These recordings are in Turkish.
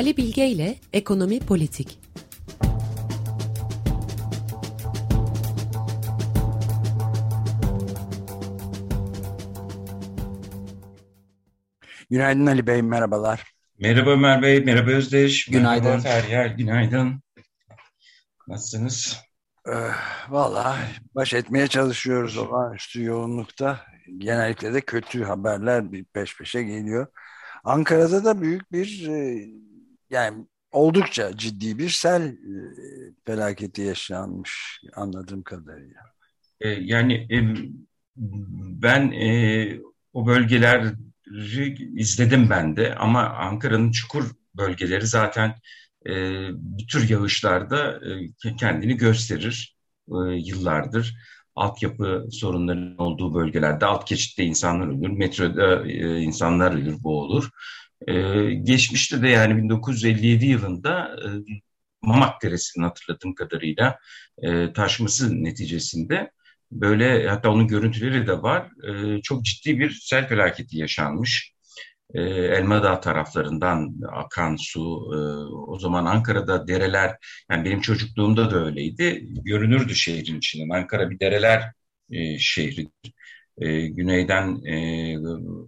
Ali Bilge ile Ekonomi Politik. Günaydın Ali Bey, merhabalar. Merhaba Ömer Bey, merhaba Özdeş. Günaydın. Merhaba Feryal, günaydın. Nasılsınız? Ee, Valla baş etmeye çalışıyoruz olağanüstü yoğunlukta. Genellikle de kötü haberler bir peş peşe geliyor. Ankara'da da büyük bir e, yani oldukça ciddi bir sel e, felaketi yaşanmış anladığım kadarıyla. Ee, yani e, ben e, o bölgeleri izledim ben de ama Ankara'nın çukur bölgeleri zaten e, bir tür yağışlarda e, kendini gösterir e, yıllardır. Altyapı sorunlarının olduğu bölgelerde alt geçitte insanlar ölür, metroda e, insanlar ölür, boğulur. E, geçmişte de yani 1957 yılında e, Mamak Deresi'nin hatırladığım kadarıyla e, taşması neticesinde böyle hatta onun görüntüleri de var. E, çok ciddi bir sel felaketi yaşanmış e, Elmadağ taraflarından akan su, o zaman Ankara'da dereler, yani benim çocukluğumda da öyleydi, görünürdü şehrin içinden. Ankara bir dereler e, şehridir. E, güneyden e,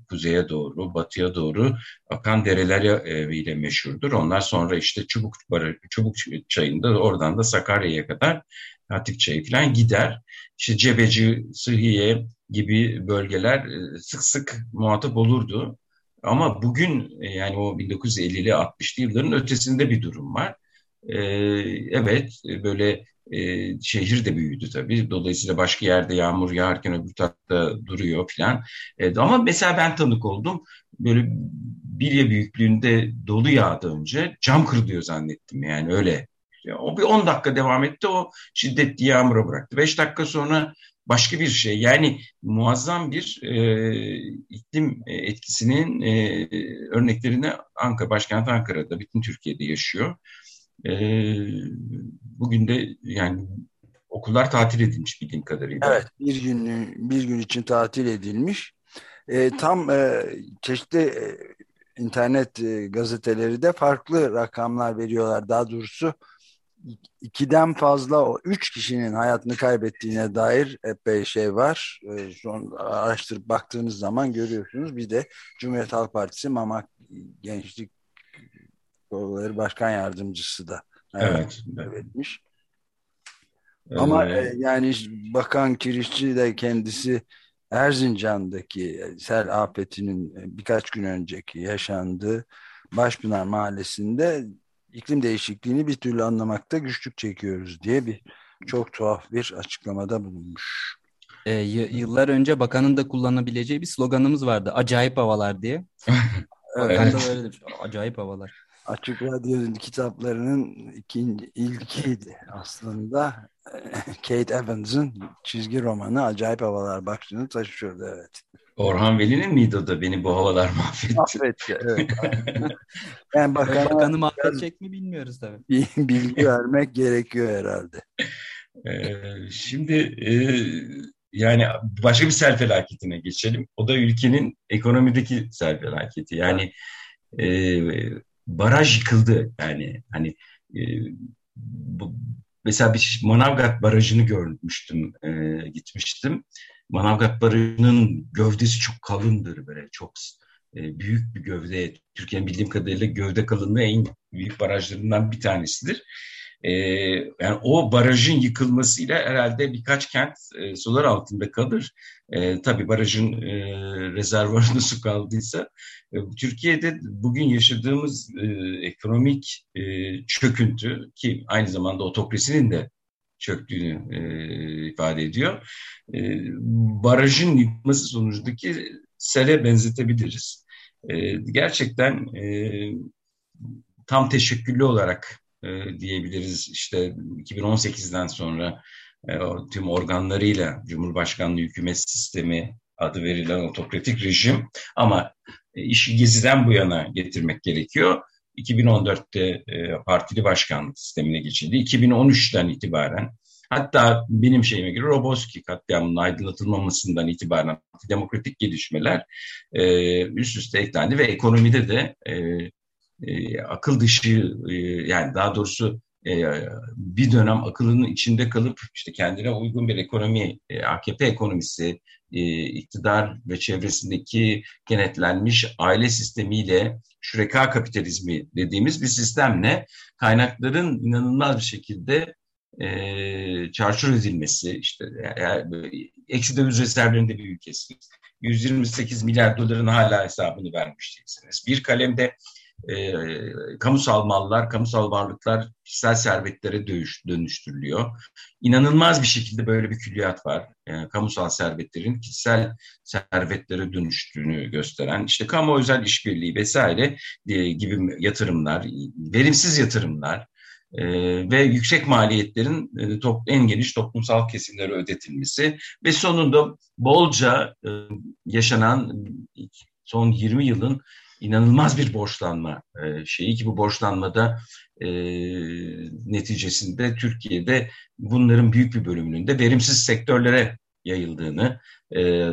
kuzeye doğru, batıya doğru akan dereler e, ile meşhurdur. Onlar sonra işte Çubuk, Çubuk çayında oradan da Sakarya'ya kadar Hatik çayı falan gider. İşte Cebeci, Sıhhiye gibi bölgeler e, sık sık muhatap olurdu. Ama bugün e, yani o 1950'li 60'lı yılların ötesinde bir durum var. Ee, evet böyle e, şehir de büyüdü tabii. Dolayısıyla başka yerde yağmur yağarken öbür tarafta duruyor falan. Evet, ama mesela ben tanık oldum. Böyle bilye büyüklüğünde dolu yağdı önce. Cam kırılıyor zannettim yani öyle. O bir 10 dakika devam etti. O şiddetli yağmura bıraktı. 5 dakika sonra başka bir şey. Yani muazzam bir e, iklim etkisinin e, örneklerini Ankara, başkent Ankara'da, bütün Türkiye'de yaşıyor. E, bugün de yani okullar tatil edilmiş bildiğim kadarıyla. Evet, bir gün bir gün için tatil edilmiş. E, tam e, çeşitli e, internet e, gazeteleri de farklı rakamlar veriyorlar. Daha doğrusu ikiden fazla o üç kişinin hayatını kaybettiğine dair epey şey var. E, son araştırıp baktığınız zaman görüyorsunuz. Bir de Cumhuriyet Halk Partisi Mamak Gençlik Kolları Başkan Yardımcısı da evet, kaybetmiş. Evet. Ama e, yani Bakan Kirişçi de kendisi Erzincan'daki sel afetinin birkaç gün önceki yaşandığı Başpınar Mahallesi'nde iklim değişikliğini bir türlü anlamakta güçlük çekiyoruz diye bir çok tuhaf bir açıklamada bulunmuş. E, yıllar önce bakanın da kullanabileceği bir sloganımız vardı. Acayip havalar diye. Bakan da böyle demiş. Acayip havalar. Açık Radyo kitaplarının ikinci, ilkiydi aslında. Kate Evans'ın çizgi romanı Acayip Havalar başlığını taşıyordu evet. Orhan Veli'nin miydi o da beni bu havalar mahvetti? Mahvetti evet. yani bakana, Bakanı mahvedecek mi bilmiyoruz tabii. Bilgi vermek gerekiyor herhalde. Ee, şimdi e, yani başka bir sel felaketine geçelim. O da ülkenin ekonomideki sel felaketi. Yani e, baraj yıkıldı. Yani hani e, bu, mesela bir Manavgat Barajı'nı görmüştüm, e, gitmiştim. Manavgat Barajı'nın gövdesi çok kalındır böyle çok e, büyük bir gövde. Türkiye'nin bildiğim kadarıyla gövde kalınlığı en büyük barajlarından bir tanesidir. E, yani o barajın yıkılmasıyla herhalde birkaç kent e, sular altında kalır. E, tabii barajın e, rezervuarında su kaldıysa. E, Türkiye'de bugün yaşadığımız e, ekonomik e, çöküntü ki aynı zamanda otokrasinin de çöktüğünü e, ifade ediyor. E, barajın yıkması sonucundaki sele benzetebiliriz. E, gerçekten e, tam teşekküllü olarak e, diyebiliriz. İşte 2018'den sonra e, tüm organlarıyla Cumhurbaşkanlığı hükümet sistemi adı verilen otokratik rejim ama e, işi geziden bu yana getirmek gerekiyor. 2014'te e, partili başkanlık sistemine geçildi. 2013'ten itibaren hatta benim şeyime göre Roboski katliamının aydınlatılmamasından itibaren demokratik gelişmeler üst üste eklendi ve ekonomide de e, akıl dışı e, yani daha doğrusu e, bir dönem akılının içinde kalıp işte kendine uygun bir ekonomi, e, AKP ekonomisi, iktidar ve çevresindeki kenetlenmiş aile sistemiyle şureka kapitalizmi dediğimiz bir sistemle kaynakların inanılmaz bir şekilde çarçur edilmesi, işte yani, eksi döviz rezervlerinde bir ülkesiyiz. 128 milyar doların hala hesabını vermiş değilsiniz. Bir kalemde e, kamusal mallar, kamusal varlıklar kişisel servetlere dönüş, dönüştürülüyor. İnanılmaz bir şekilde böyle bir külliyat var. E, kamusal servetlerin kişisel servetlere dönüştüğünü gösteren işte kamu özel işbirliği vesaire e, gibi yatırımlar, verimsiz yatırımlar, e, ve yüksek maliyetlerin e, top, en geniş toplumsal kesimlere ödetilmesi ve sonunda bolca e, yaşanan son 20 yılın inanılmaz bir borçlanma e, şeyi ki bu borçlanmada e, neticesinde Türkiye'de bunların büyük bir bölümünün de verimsiz sektörlere yayıldığını, e,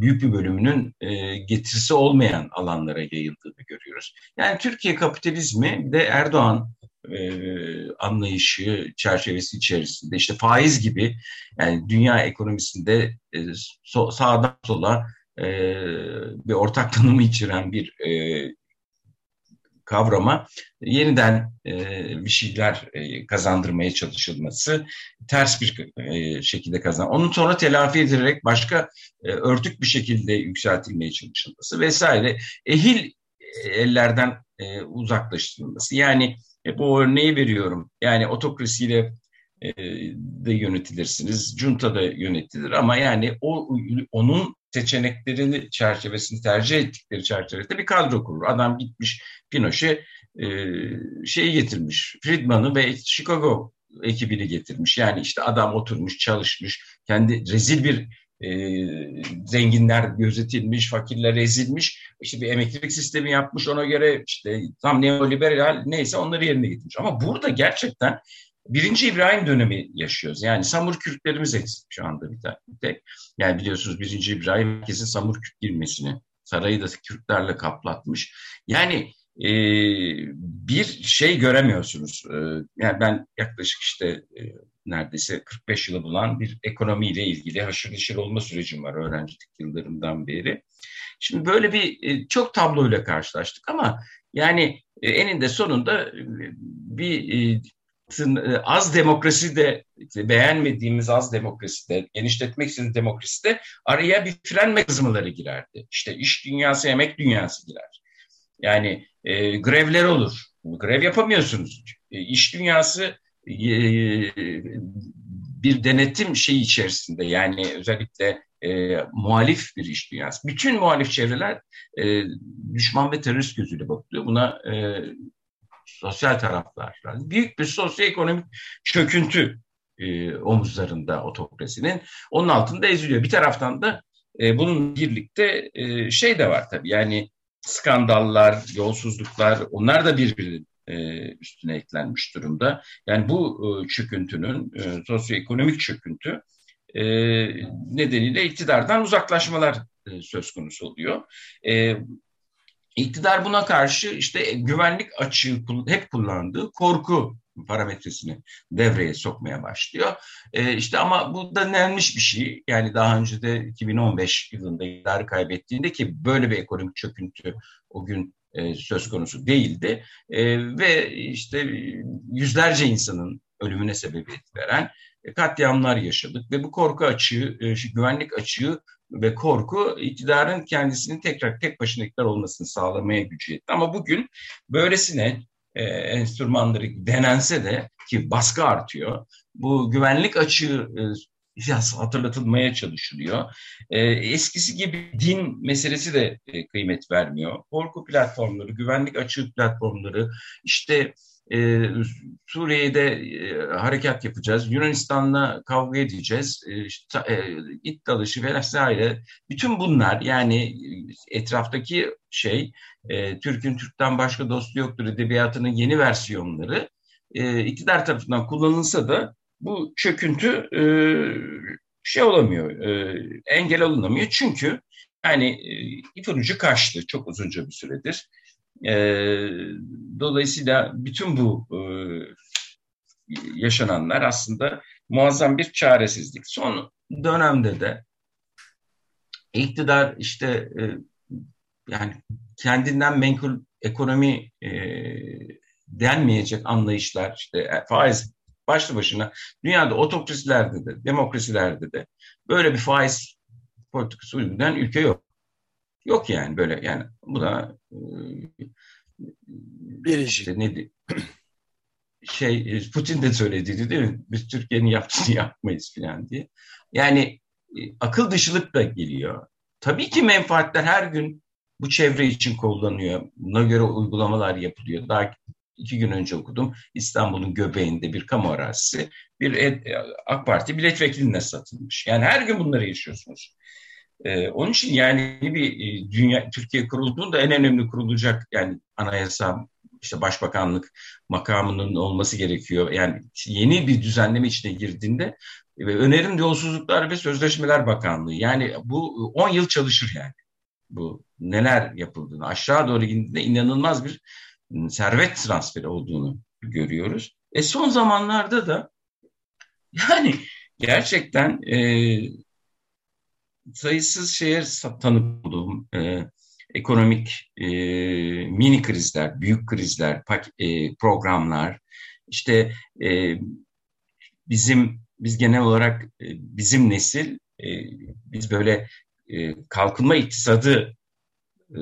büyük bir bölümünün e, getirisi olmayan alanlara yayıldığını görüyoruz. Yani Türkiye kapitalizmi de Erdoğan e, anlayışı çerçevesi içerisinde işte faiz gibi yani dünya ekonomisinde e, so, sağdan sola e, bir ortak tanımı içeren bir e, kavrama yeniden e, bir şeyler e, kazandırmaya çalışılması ters bir e, şekilde kazan. Onun sonra telafi edilerek başka e, örtük bir şekilde yükseltilmeye çalışılması vesaire ehil ellerden e, uzaklaştırılması. Yani e, bu örneği veriyorum. Yani otokrasiyle e, de yönetilirsiniz, junta da yönetilir ama yani o onun seçeneklerini çerçevesini tercih ettikleri çerçevesinde bir kadro kurur. Adam gitmiş Pinochet e, şeyi getirmiş, Friedman'ı ve Chicago ekibini getirmiş. Yani işte adam oturmuş, çalışmış, kendi rezil bir e, zenginler gözetilmiş, fakirler ezilmiş. İşte bir emeklilik sistemi yapmış ona göre işte tam neoliberal neyse onları yerine getirmiş. Ama burada gerçekten birinci İbrahim dönemi yaşıyoruz. Yani Samur Kürtlerimiz eksik şu anda bir tek. Yani biliyorsunuz birinci İbrahim herkesin Samur Kürt girmesini sarayı da Kürtlerle kaplatmış. Yani e, bir şey göremiyorsunuz. E, yani ben yaklaşık işte e, neredeyse 45 yılı bulan bir ekonomiyle ilgili haşır neşir olma sürecim var öğrencilik yıllarımdan beri. Şimdi böyle bir e, çok tabloyla karşılaştık ama yani e, eninde sonunda e, bir az demokrasi de beğenmediğimiz az demokrasi de genişletmek istediğimiz demokrasi de araya bir fren mekanizmaları girerdi. İşte iş dünyası, emek dünyası girer. Yani e, grevler olur. Grev yapamıyorsunuz. E, iş dünyası e, bir denetim şeyi içerisinde yani özellikle e, muhalif bir iş dünyası. Bütün muhalif çevreler e, düşman ve terörist gözüyle bakıyor. Buna e, sosyal taraflar. Büyük bir sosyoekonomik çöküntü e, omuzlarında otokrasinin. Onun altında eziliyor. Bir taraftan da e, bunun birlikte e, şey de var tabii yani skandallar, yolsuzluklar onlar da birbirinin e, üstüne eklenmiş durumda. Yani bu e, çöküntünün, e, sosyoekonomik çöküntü e, nedeniyle iktidardan uzaklaşmalar e, söz konusu oluyor. E, iktidar buna karşı işte güvenlik açığı hep kullandığı korku parametresini devreye sokmaya başlıyor. E, işte ama bu da denmiş bir şey. Yani daha önce de 2015 yılında iktidarı kaybettiğinde ki böyle bir ekonomik çöküntü o gün e, söz konusu değildi. E, ve işte yüzlerce insanın ölümüne sebebiyet veren e, katliamlar yaşadık ve bu korku açığı, e, güvenlik açığı ve korku iktidarın kendisinin tekrar tek başına iktidar olmasını sağlamaya gücü yetti. Ama bugün böylesine e, enstrümanları denense de ki baskı artıyor. Bu güvenlik açığı e, hatırlatılmaya çalışılıyor. E, eskisi gibi din meselesi de e, kıymet vermiyor. Korku platformları, güvenlik açığı platformları, işte e, Suriye'de e, harekat yapacağız, Yunanistan'la kavga edeceğiz, e, işte, e, it dalışı vesaire. Bütün bunlar yani etraftaki şey, e, Türk'ün Türk'ten başka dostu yoktur edebiyatının yeni versiyonları e, iktidar tarafından kullanılsa da bu çöküntü e, şey olamıyor, e, engel alınamıyor. Çünkü yani e, ip ucu kaçtı çok uzunca bir süredir. E, dolayısıyla bütün bu e, yaşananlar aslında muazzam bir çaresizlik. Son dönemde de iktidar işte e, yani kendinden menkul ekonomi e, denmeyecek anlayışlar işte e, faiz başlı başına dünyada otokrasilerde de demokrasilerde de böyle bir faiz politikası uygulayan ülke yok. Yok yani böyle yani bu da e, Biricik. Işte ne, şey e, Putin de söylediydi değil mi? Biz Türkiye'nin yaptığını yapmayız falan diye. Yani e, akıl dışılık da geliyor. Tabii ki menfaatler her gün bu çevre için kullanıyor. Buna göre uygulamalar yapılıyor. Daha iki gün önce okudum. İstanbul'un göbeğinde bir kamu arazisi bir e, AK Parti milletvekiline satılmış. Yani her gün bunları yaşıyorsunuz. Ee, onun için yani bir dünya Türkiye kurulduğunda en önemli kurulacak yani anayasa işte başbakanlık makamının olması gerekiyor. Yani yeni bir düzenleme içine girdiğinde ve önerim yolsuzluklar ve sözleşmeler bakanlığı. Yani bu 10 yıl çalışır yani. Bu neler yapıldığını aşağı doğru gittiğinde inanılmaz bir ıı, servet transferi olduğunu görüyoruz. E son zamanlarda da yani gerçekten e, sayısız şeye tanık olduğum e, ekonomik e, mini krizler, büyük krizler, e, programlar, işte e, bizim biz genel olarak e, bizim nesil e, biz böyle e, kalkınma iktisadı e,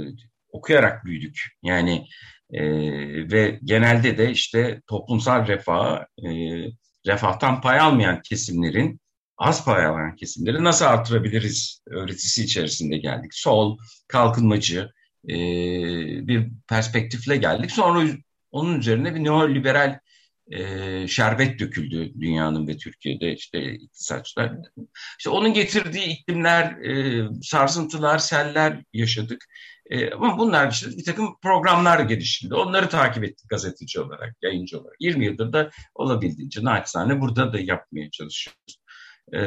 okuyarak büyüdük. Yani e, ve genelde de işte toplumsal refah, e, refahtan pay almayan kesimlerin az pay alan kesimleri nasıl artırabiliriz öğretisi içerisinde geldik. Sol, kalkınmacı e, bir perspektifle geldik. Sonra onun üzerine bir neoliberal e, şerbet döküldü dünyanın ve Türkiye'de işte iktisatçılar. İşte onun getirdiği iklimler, e, sarsıntılar, seller yaşadık. E, ama bunlar işte bir takım programlar geliştirildi. Onları takip ettik gazeteci olarak, yayıncı olarak. 20 yıldır da olabildiğince naçizane burada da yapmaya çalışıyoruz. E,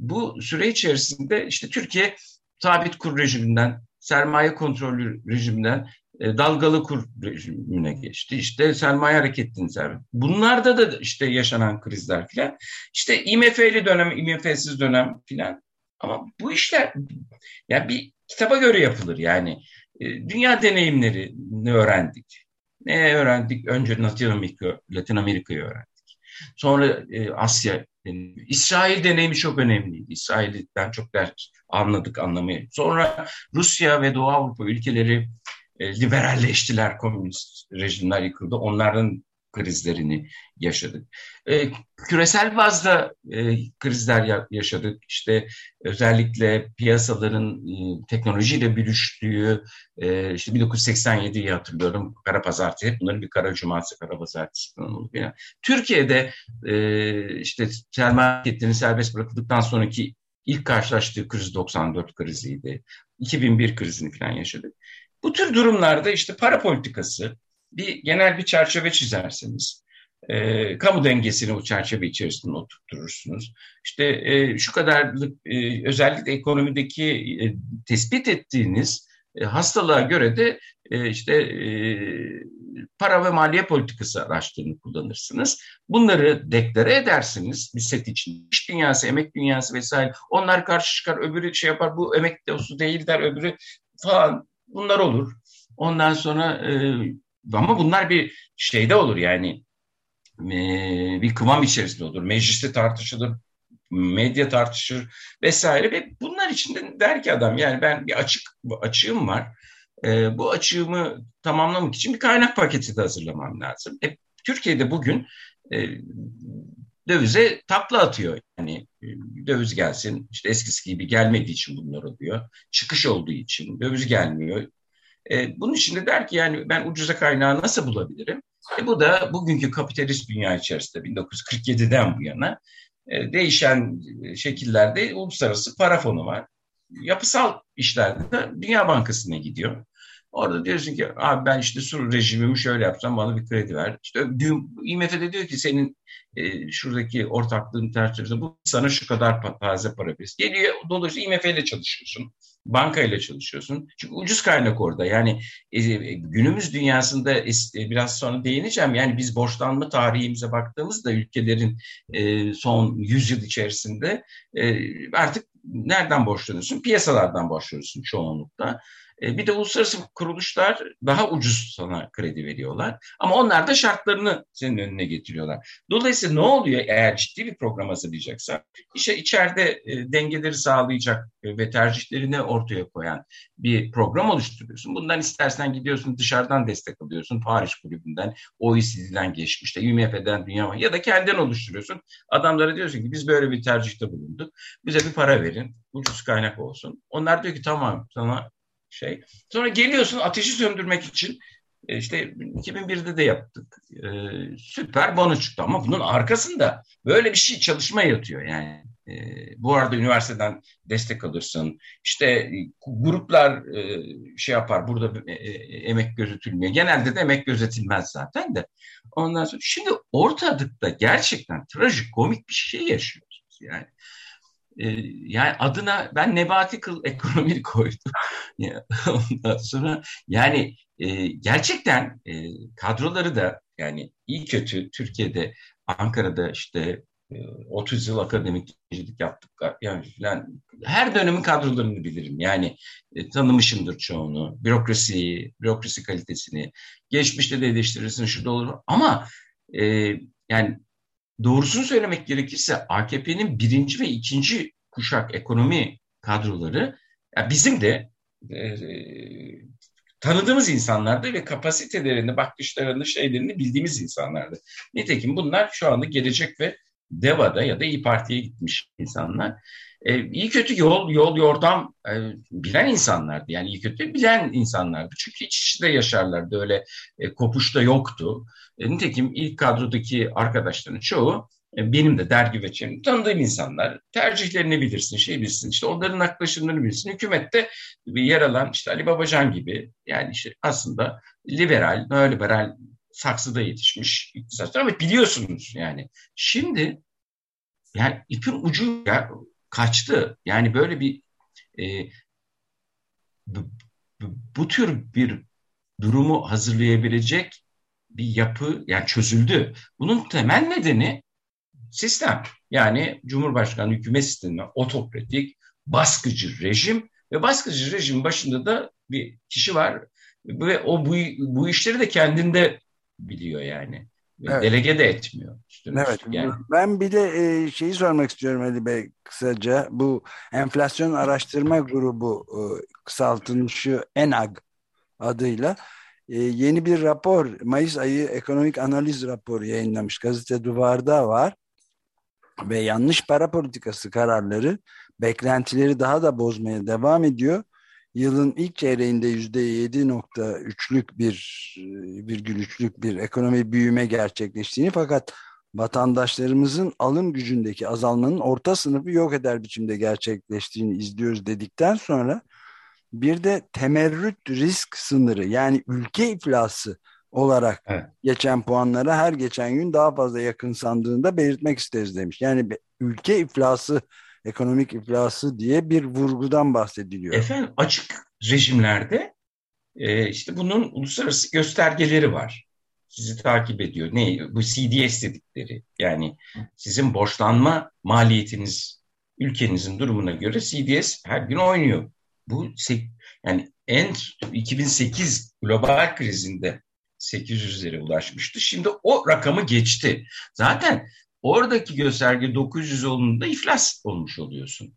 bu süre içerisinde işte Türkiye sabit kur rejiminden, sermaye kontrolü rejiminden e, dalgalı kur rejimine geçti. İşte sermaye hareketinin sermaye. Bunlarda da işte yaşanan krizler filan. İşte IMF'li dönem, IMF'siz dönem filan. Ama bu işler yani bir kitaba göre yapılır yani. E, dünya deneyimlerini öğrendik. Ne öğrendik? Önce Latin Amerika, Latin Amerika'yı öğrendik. Sonra e, Asya İsrail deneyimi çok önemliydi. İsrail'den çok ders anladık anlamayı. Sonra Rusya ve Doğu Avrupa ülkeleri e, liberalleştiler, komünist rejimler yıkıldı. Onların krizlerini yaşadık. E, küresel bazda e, krizler yaşadık. İşte özellikle piyasaların e, teknolojiyle bürüştüğü, e, işte 1987'yi hatırlıyorum. Kara Pazartesi, hep bunların bir kara cumartesi, kara pazartesi. Yani Türkiye'de e, işte sermaye serbest bırakıldıktan sonraki ilk karşılaştığı kriz 94 kriziydi. 2001 krizini falan yaşadık. Bu tür durumlarda işte para politikası, bir genel bir çerçeve çizerseniz, e, kamu dengesini o çerçeve içerisinde oturturursunuz. İşte e, şu kadarlık e, özellikle ekonomideki e, tespit ettiğiniz e, hastalığa göre de e, işte e, para ve maliye politikası araçlarını kullanırsınız. Bunları deklare edersiniz bir set için. İş dünyası, emek dünyası vesaire. Onlar karşı çıkar, öbürü şey yapar, bu emek dostu değil der, öbürü falan. Bunlar olur. Ondan sonra e, ama bunlar bir şeyde olur yani e, bir kıvam içerisinde olur. Mecliste tartışılır, medya tartışır vesaire ve bunlar içinde der ki adam yani ben bir açık açığım var. E, bu açığımı tamamlamak için bir kaynak paketi de hazırlamam lazım. E, Türkiye'de bugün e, dövize takla atıyor. Yani döviz gelsin işte eskisi gibi gelmediği için bunlar oluyor. Çıkış olduğu için döviz gelmiyor. E, bunun için de der ki yani ben ucuza kaynağı nasıl bulabilirim? E, bu da bugünkü kapitalist dünya içerisinde 1947'den bu yana e, değişen şekillerde uluslararası para fonu var. Yapısal işlerde de Dünya Bankası'na gidiyor. Orada diyorsun ki abi ben işte sur rejimimi şöyle yapsam bana bir kredi ver. İşte IMF'de diyor ki senin e, şuradaki ortaklığın çerçevesinde bu sana şu kadar taze para verir. Geliyor dolayısıyla IMF ile çalışıyorsun. Banka ile çalışıyorsun. Çünkü ucuz kaynak orada. Yani e, günümüz dünyasında e, biraz sonra değineceğim. Yani biz borçlanma tarihimize baktığımızda ülkelerin e, son 100 yıl içerisinde e, artık nereden borçlanıyorsun? Piyasalardan borçlanıyorsun çoğunlukla. E, bir de uluslararası kuruluşlar daha ucuz sana kredi veriyorlar. Ama onlar da şartlarını senin önüne getiriyorlar. Dolayısıyla ne oluyor eğer ciddi bir program hazırlayacaksan? İşte içeride e, dengeleri sağlayacak ve tercihlerini ortaya koyan bir program oluşturuyorsun. Bundan istersen gidiyorsun dışarıdan destek alıyorsun. Paris Kulübü'nden, OECD'den geçmişte, IMF'den, Dünya ya da kendin oluşturuyorsun. Adamlara diyorsun ki biz böyle bir tercihte bulunduk. Bize bir para verin. Ucuz kaynak olsun. Onlar diyor ki tamam sana şey. Sonra geliyorsun ateşi söndürmek için e, işte 2001'de de yaptık. Ee, süper bono çıktı ama bunun arkasında böyle bir şey çalışma yatıyor yani. E, bu arada üniversiteden destek alırsın. İşte e, gruplar e, şey yapar burada e, e, emek gözetilmiyor. Genelde de emek gözetilmez zaten de. Ondan sonra şimdi ortalıkta gerçekten trajik komik bir şey yaşıyoruz. Yani ee, yani adına ben nebati ekonomi koydum. Ondan sonra yani e, gerçekten e, kadroları da yani iyi kötü Türkiye'de Ankara'da işte 30 e, yıl akademikcilik yaptık yani falan her dönemin kadrolarını bilirim. Yani e, tanımışımdır çoğunu. Bürokrasiyi, bürokrasi kalitesini. Geçmişte de eleştirirsin şu da olur. Ama e, yani doğrusunu söylemek gerekirse AKP'nin birinci ve ikinci kuşak ekonomi kadroları ya bizim de e, tanıdığımız insanlardı ve kapasitelerini, bakışlarını, şeylerini bildiğimiz insanlardı. Nitekim bunlar şu anda gelecek ve DEVA'da ya da İyi Parti'ye gitmiş insanlar. E, iyi kötü yol, yol, yordam e, bilen insanlardı. Yani iyi kötü bilen insanlardı. Çünkü iç içinde yaşarlardı. Öyle e, kopuşta yoktu. E, nitekim ilk kadrodaki arkadaşların çoğu e, benim de dergi ve çevrim tanıdığım insanlar tercihlerini bilirsin, şey bilirsin, işte onların yaklaşımlarını bilirsin. Hükümette yer alan işte Ali Babacan gibi yani işte aslında liberal, neoliberal saksıda yetişmiş iktisatçılar ama biliyorsunuz yani. Şimdi yani ipin ucu ya, kaçtı. Yani böyle bir e, bu, bu, tür bir durumu hazırlayabilecek bir yapı yani çözüldü. Bunun temel nedeni sistem. Yani Cumhurbaşkanı hükümet sistemi otokratik, baskıcı rejim ve baskıcı rejim başında da bir kişi var ve o bu, bu işleri de kendinde biliyor yani. Evet. Delege de etmiyor. Evet. Yani. Ben bir de e, şeyi sormak istiyorum Ali Bey kısaca. Bu enflasyon araştırma grubu e, kısaltılmışı ENAG adıyla e, yeni bir rapor Mayıs ayı ekonomik analiz raporu yayınlamış. Gazete Duvar'da var ve yanlış para politikası kararları beklentileri daha da bozmaya devam ediyor. Yılın ilk çeyreğinde yüzde yedi nokta üçlük bir virgül üçlük bir ekonomi büyüme gerçekleştiğini fakat vatandaşlarımızın alım gücündeki azalmanın orta sınıfı yok eder biçimde gerçekleştiğini izliyoruz dedikten sonra bir de temerrüt risk sınırı yani ülke iflası olarak evet. geçen puanlara her geçen gün daha fazla yakın sandığında belirtmek isteriz demiş. Yani ülke iflası, ekonomik iflası diye bir vurgudan bahsediliyor. Efendim açık rejimlerde e, işte bunun uluslararası göstergeleri var. Sizi takip ediyor. Ne? Bu CDS dedikleri. Yani sizin borçlanma maliyetiniz ülkenizin durumuna göre CDS her gün oynuyor. Bu yani en 2008 global krizinde 800'lere ulaşmıştı. Şimdi o rakamı geçti. Zaten oradaki gösterge 900 olduğunda iflas olmuş oluyorsun.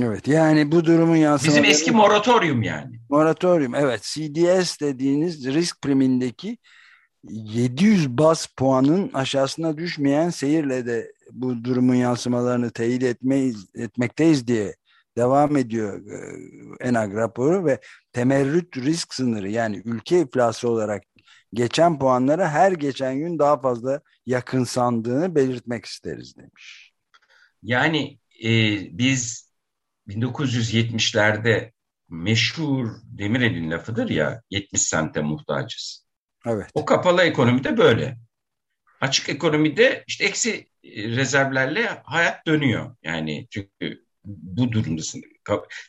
Evet yani bu durumun yansımaları... Bizim eski moratorium yani. Moratorium evet CDS dediğiniz risk primindeki 700 bas puanın aşağısına düşmeyen seyirle de bu durumun yansımalarını teyit etmeyiz, etmekteyiz diye devam ediyor e, ENAG raporu ve temerrüt risk sınırı yani ülke iflası olarak geçen puanlara her geçen gün daha fazla yakınsandığını belirtmek isteriz demiş. Yani e, biz 1970'lerde meşhur Demirel'in lafıdır ya 70 sente muhtacız. Evet. O kapalı ekonomide böyle. Açık ekonomide işte eksi rezervlerle hayat dönüyor. Yani çünkü bu durumdasın.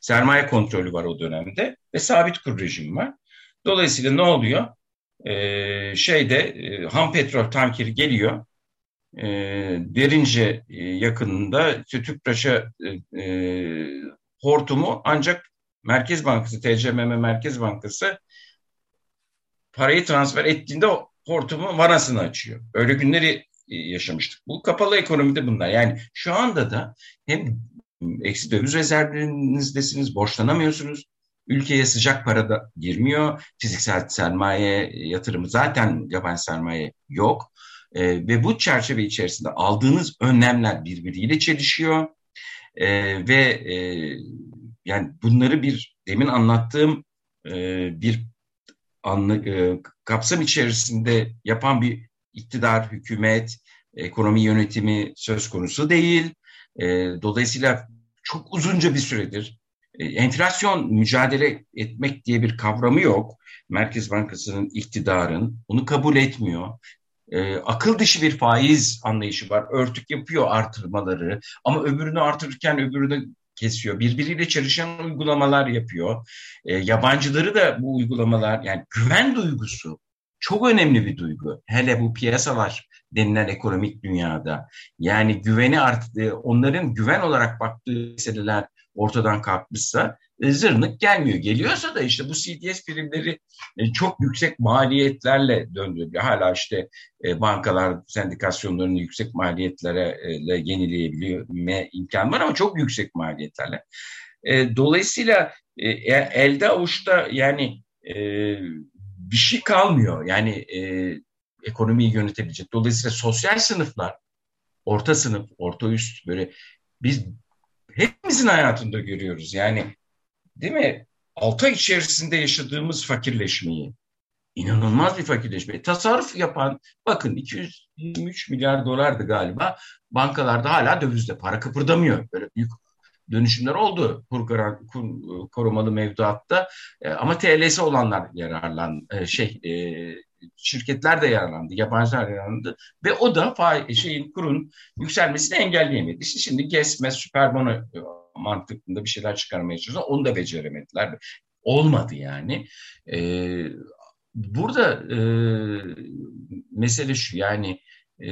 Sermaye kontrolü var o dönemde ve sabit kur rejimi var. Dolayısıyla ne oluyor? Ee, şeyde e, ham petrol tankeri geliyor. E, derince e, yakınında Tüpraş'a e, e, hortumu ancak Merkez Bankası, TCMM Merkez Bankası parayı transfer ettiğinde hortumu vanasını açıyor. Öyle günleri e, yaşamıştık. Bu kapalı ekonomide bunlar. Yani şu anda da hem eksi döviz rezervlerizdesiniz, borçlanamıyorsunuz. Ülkeye sıcak para da girmiyor. Fiziksel sermaye yatırımı zaten yabancı sermaye yok. E, ve bu çerçeve içerisinde aldığınız önlemler birbiriyle çelişiyor. E, ve e, yani bunları bir demin anlattığım e, bir anlı, e, kapsam içerisinde yapan bir iktidar, hükümet, ekonomi yönetimi söz konusu değil. E, dolayısıyla çok uzunca bir süredir e, enflasyon mücadele etmek diye bir kavramı yok. Merkez Bankası'nın iktidarın bunu kabul etmiyor. E, akıl dışı bir faiz anlayışı var. Örtük yapıyor artırmaları ama öbürünü artırırken öbürünü kesiyor. Birbiriyle çalışan uygulamalar yapıyor. E, yabancıları da bu uygulamalar yani güven duygusu çok önemli bir duygu. Hele bu piyasalar denilen ekonomik dünyada. Yani güveni arttı, onların güven olarak baktığı meseleler ortadan kalkmışsa e, zırnık gelmiyor. Geliyorsa da işte bu CDS primleri e, çok yüksek maliyetlerle döndürülüyor. Hala işte e, bankalar sendikasyonlarını yüksek maliyetlerle yenileyebiliyor imkan var ama çok yüksek maliyetlerle. Dolayısıyla elde avuçta yani bir şey kalmıyor. Yani ekonomiyi yönetebilecek. Dolayısıyla sosyal sınıflar, orta sınıf, orta üst böyle biz hepimizin hayatında görüyoruz. Yani değil mi? Altı ay içerisinde yaşadığımız fakirleşmeyi, inanılmaz bir fakirleşme. Tasarruf yapan, bakın 223 milyar dolardı galiba, bankalarda hala dövizde para kıpırdamıyor. Böyle büyük dönüşümler oldu kur, kur korumalı mevduatta e, ama TL'si olanlar yararlan e, şey e, şirketler de yararlandı, yabancılar yararlandı ve o da faiz, şeyin kurun yükselmesini engelleyemedi. İşte şimdi GESME, Süperbono e, mantıkında bir şeyler çıkarmaya çalışıyorlar. Onu da beceremediler. Olmadı yani. Ee, burada e, mesele şu yani e,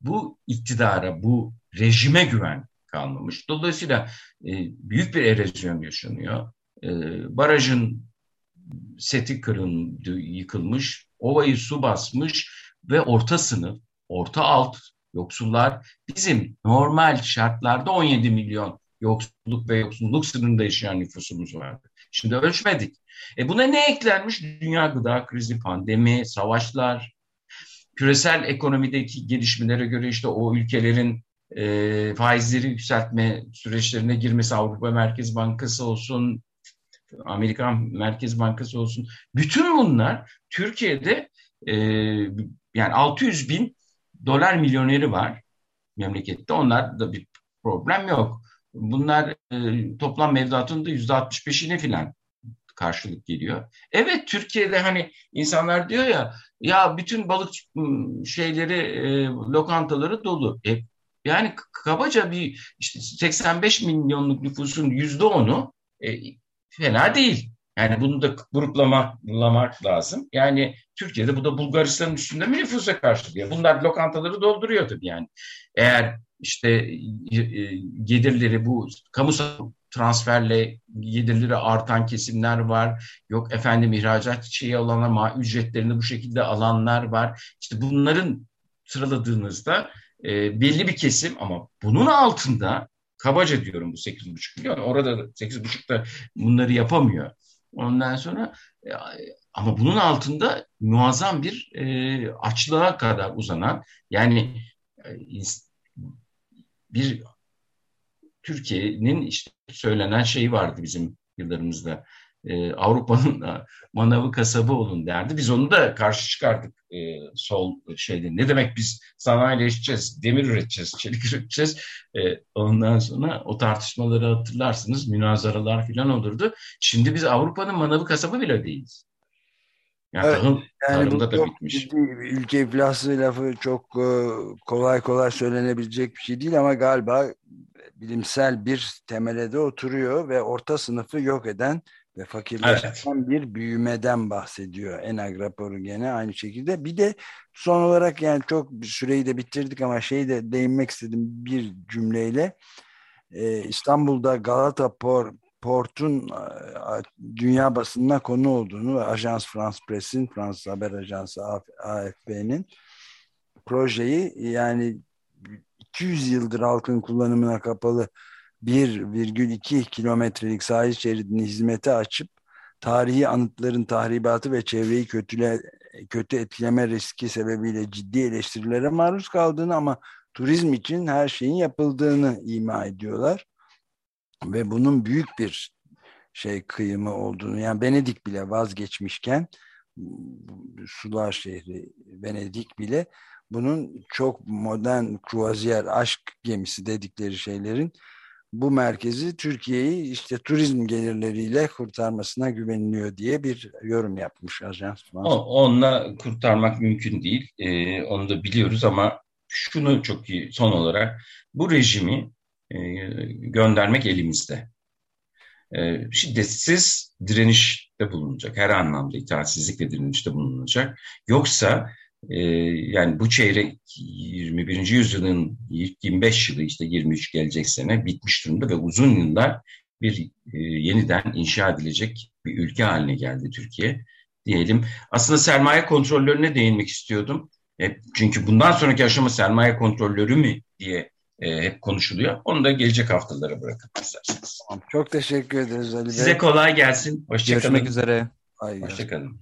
bu iktidara, bu rejime güven kalmamış. Dolayısıyla e, büyük bir erozyon yaşanıyor. E, barajın seti kırıldı, yıkılmış, ovayı su basmış ve orta sınıf, orta alt yoksullar bizim normal şartlarda 17 milyon yoksulluk ve yoksulluk sınırında yaşayan nüfusumuz vardı. Şimdi ölçmedik. E buna ne eklenmiş? Dünya gıda krizi, pandemi, savaşlar, küresel ekonomideki gelişmelere göre işte o ülkelerin e, faizleri yükseltme süreçlerine girmesi Avrupa Merkez Bankası olsun, Amerikan Merkez Bankası olsun. Bütün bunlar Türkiye'de e, yani 600 bin dolar milyoneri var memlekette. Onlar da bir problem yok. Bunlar e, toplam mevduatın da yüzde 65'ine filan karşılık geliyor. Evet Türkiye'de hani insanlar diyor ya ya bütün balık şeyleri e, lokantaları dolu. E, yani kabaca bir işte 85 milyonluk nüfusun yüzde onu e, fena değil. Yani bunu da gruplamak lazım. Yani Türkiye'de bu da Bulgaristan'ın üstünde mi nüfusa karşılıyor? Bunlar lokantaları dolduruyor tabii yani. Eğer işte e, e, gelirleri bu kamu transferle gelirleri artan kesimler var. Yok efendim ihracat şeyi olanlar, ma ücretlerini bu şekilde alanlar var. İşte bunların sıraladığınızda e, belli bir kesim ama bunun altında kabaca diyorum bu 8,5 milyon. Orada 8,5 da bunları yapamıyor. Ondan sonra e, ama bunun altında muazzam bir e, açlığa kadar uzanan yani e, bir Türkiye'nin işte söylenen şeyi vardı bizim yıllarımızda. E, Avrupa'nın manavı kasabı olun derdi. Biz onu da karşı çıkardık e, sol şeyde. Ne demek biz sanayileşeceğiz, demir üreteceğiz, çelik üreteceğiz. E, ondan sonra o tartışmaları hatırlarsınız, münazaralar falan olurdu. Şimdi biz Avrupa'nın manavı kasabı bile değiliz. Yani, evet, tarım, yani bu da bitmiş. Ülke iflası lafı çok e, kolay kolay söylenebilecek bir şey değil ama galiba bilimsel bir temele de oturuyor ve orta sınıfı yok eden ve fakirleşen evet. bir büyümeden bahsediyor Enag raporu gene aynı şekilde. Bir de son olarak yani çok süreyi de bitirdik ama şeyi de değinmek istedim bir cümleyle. Ee, İstanbul'da Galata Port, Port'un dünya basınına konu olduğunu ve Ajans France Press'in, Fransız Haber Ajansı AFP'nin projeyi yani 200 yıldır halkın kullanımına kapalı 1,2 kilometrelik sahil şeridini hizmete açıp tarihi anıtların tahribatı ve çevreyi kötüle, kötü etkileme riski sebebiyle ciddi eleştirilere maruz kaldığını ama turizm için her şeyin yapıldığını ima ediyorlar. Ve bunun büyük bir şey kıyımı olduğunu yani Venedik bile vazgeçmişken sular şehri Venedik bile bunun çok modern kruvaziyer aşk gemisi dedikleri şeylerin bu merkezi Türkiye'yi işte turizm gelirleriyle kurtarmasına güveniliyor diye bir yorum yapmış ajans. Onunla kurtarmak mümkün değil. Ee, onu da biliyoruz ama şunu çok iyi son olarak bu rejimi e, göndermek elimizde. E, şiddetsiz direnişte bulunacak. Her anlamda itaatsizlik ve direnişte bulunacak. Yoksa e, yani bu çeyrek 21. yüzyılın ilk 25 yılı işte 23 gelecek sene bitmiş durumda ve uzun yıllar bir e, yeniden inşa edilecek bir ülke haline geldi Türkiye diyelim. Aslında sermaye kontrollerine değinmek istiyordum. E, çünkü bundan sonraki aşama sermaye kontrolleri mi diye e, hep konuşuluyor. Onu da gelecek haftalara bırakın isterseniz. Çok teşekkür ederiz Ali Bey. Size kolay gelsin. Hoşçakalın. Görüşmek üzere. Hoşçakalın.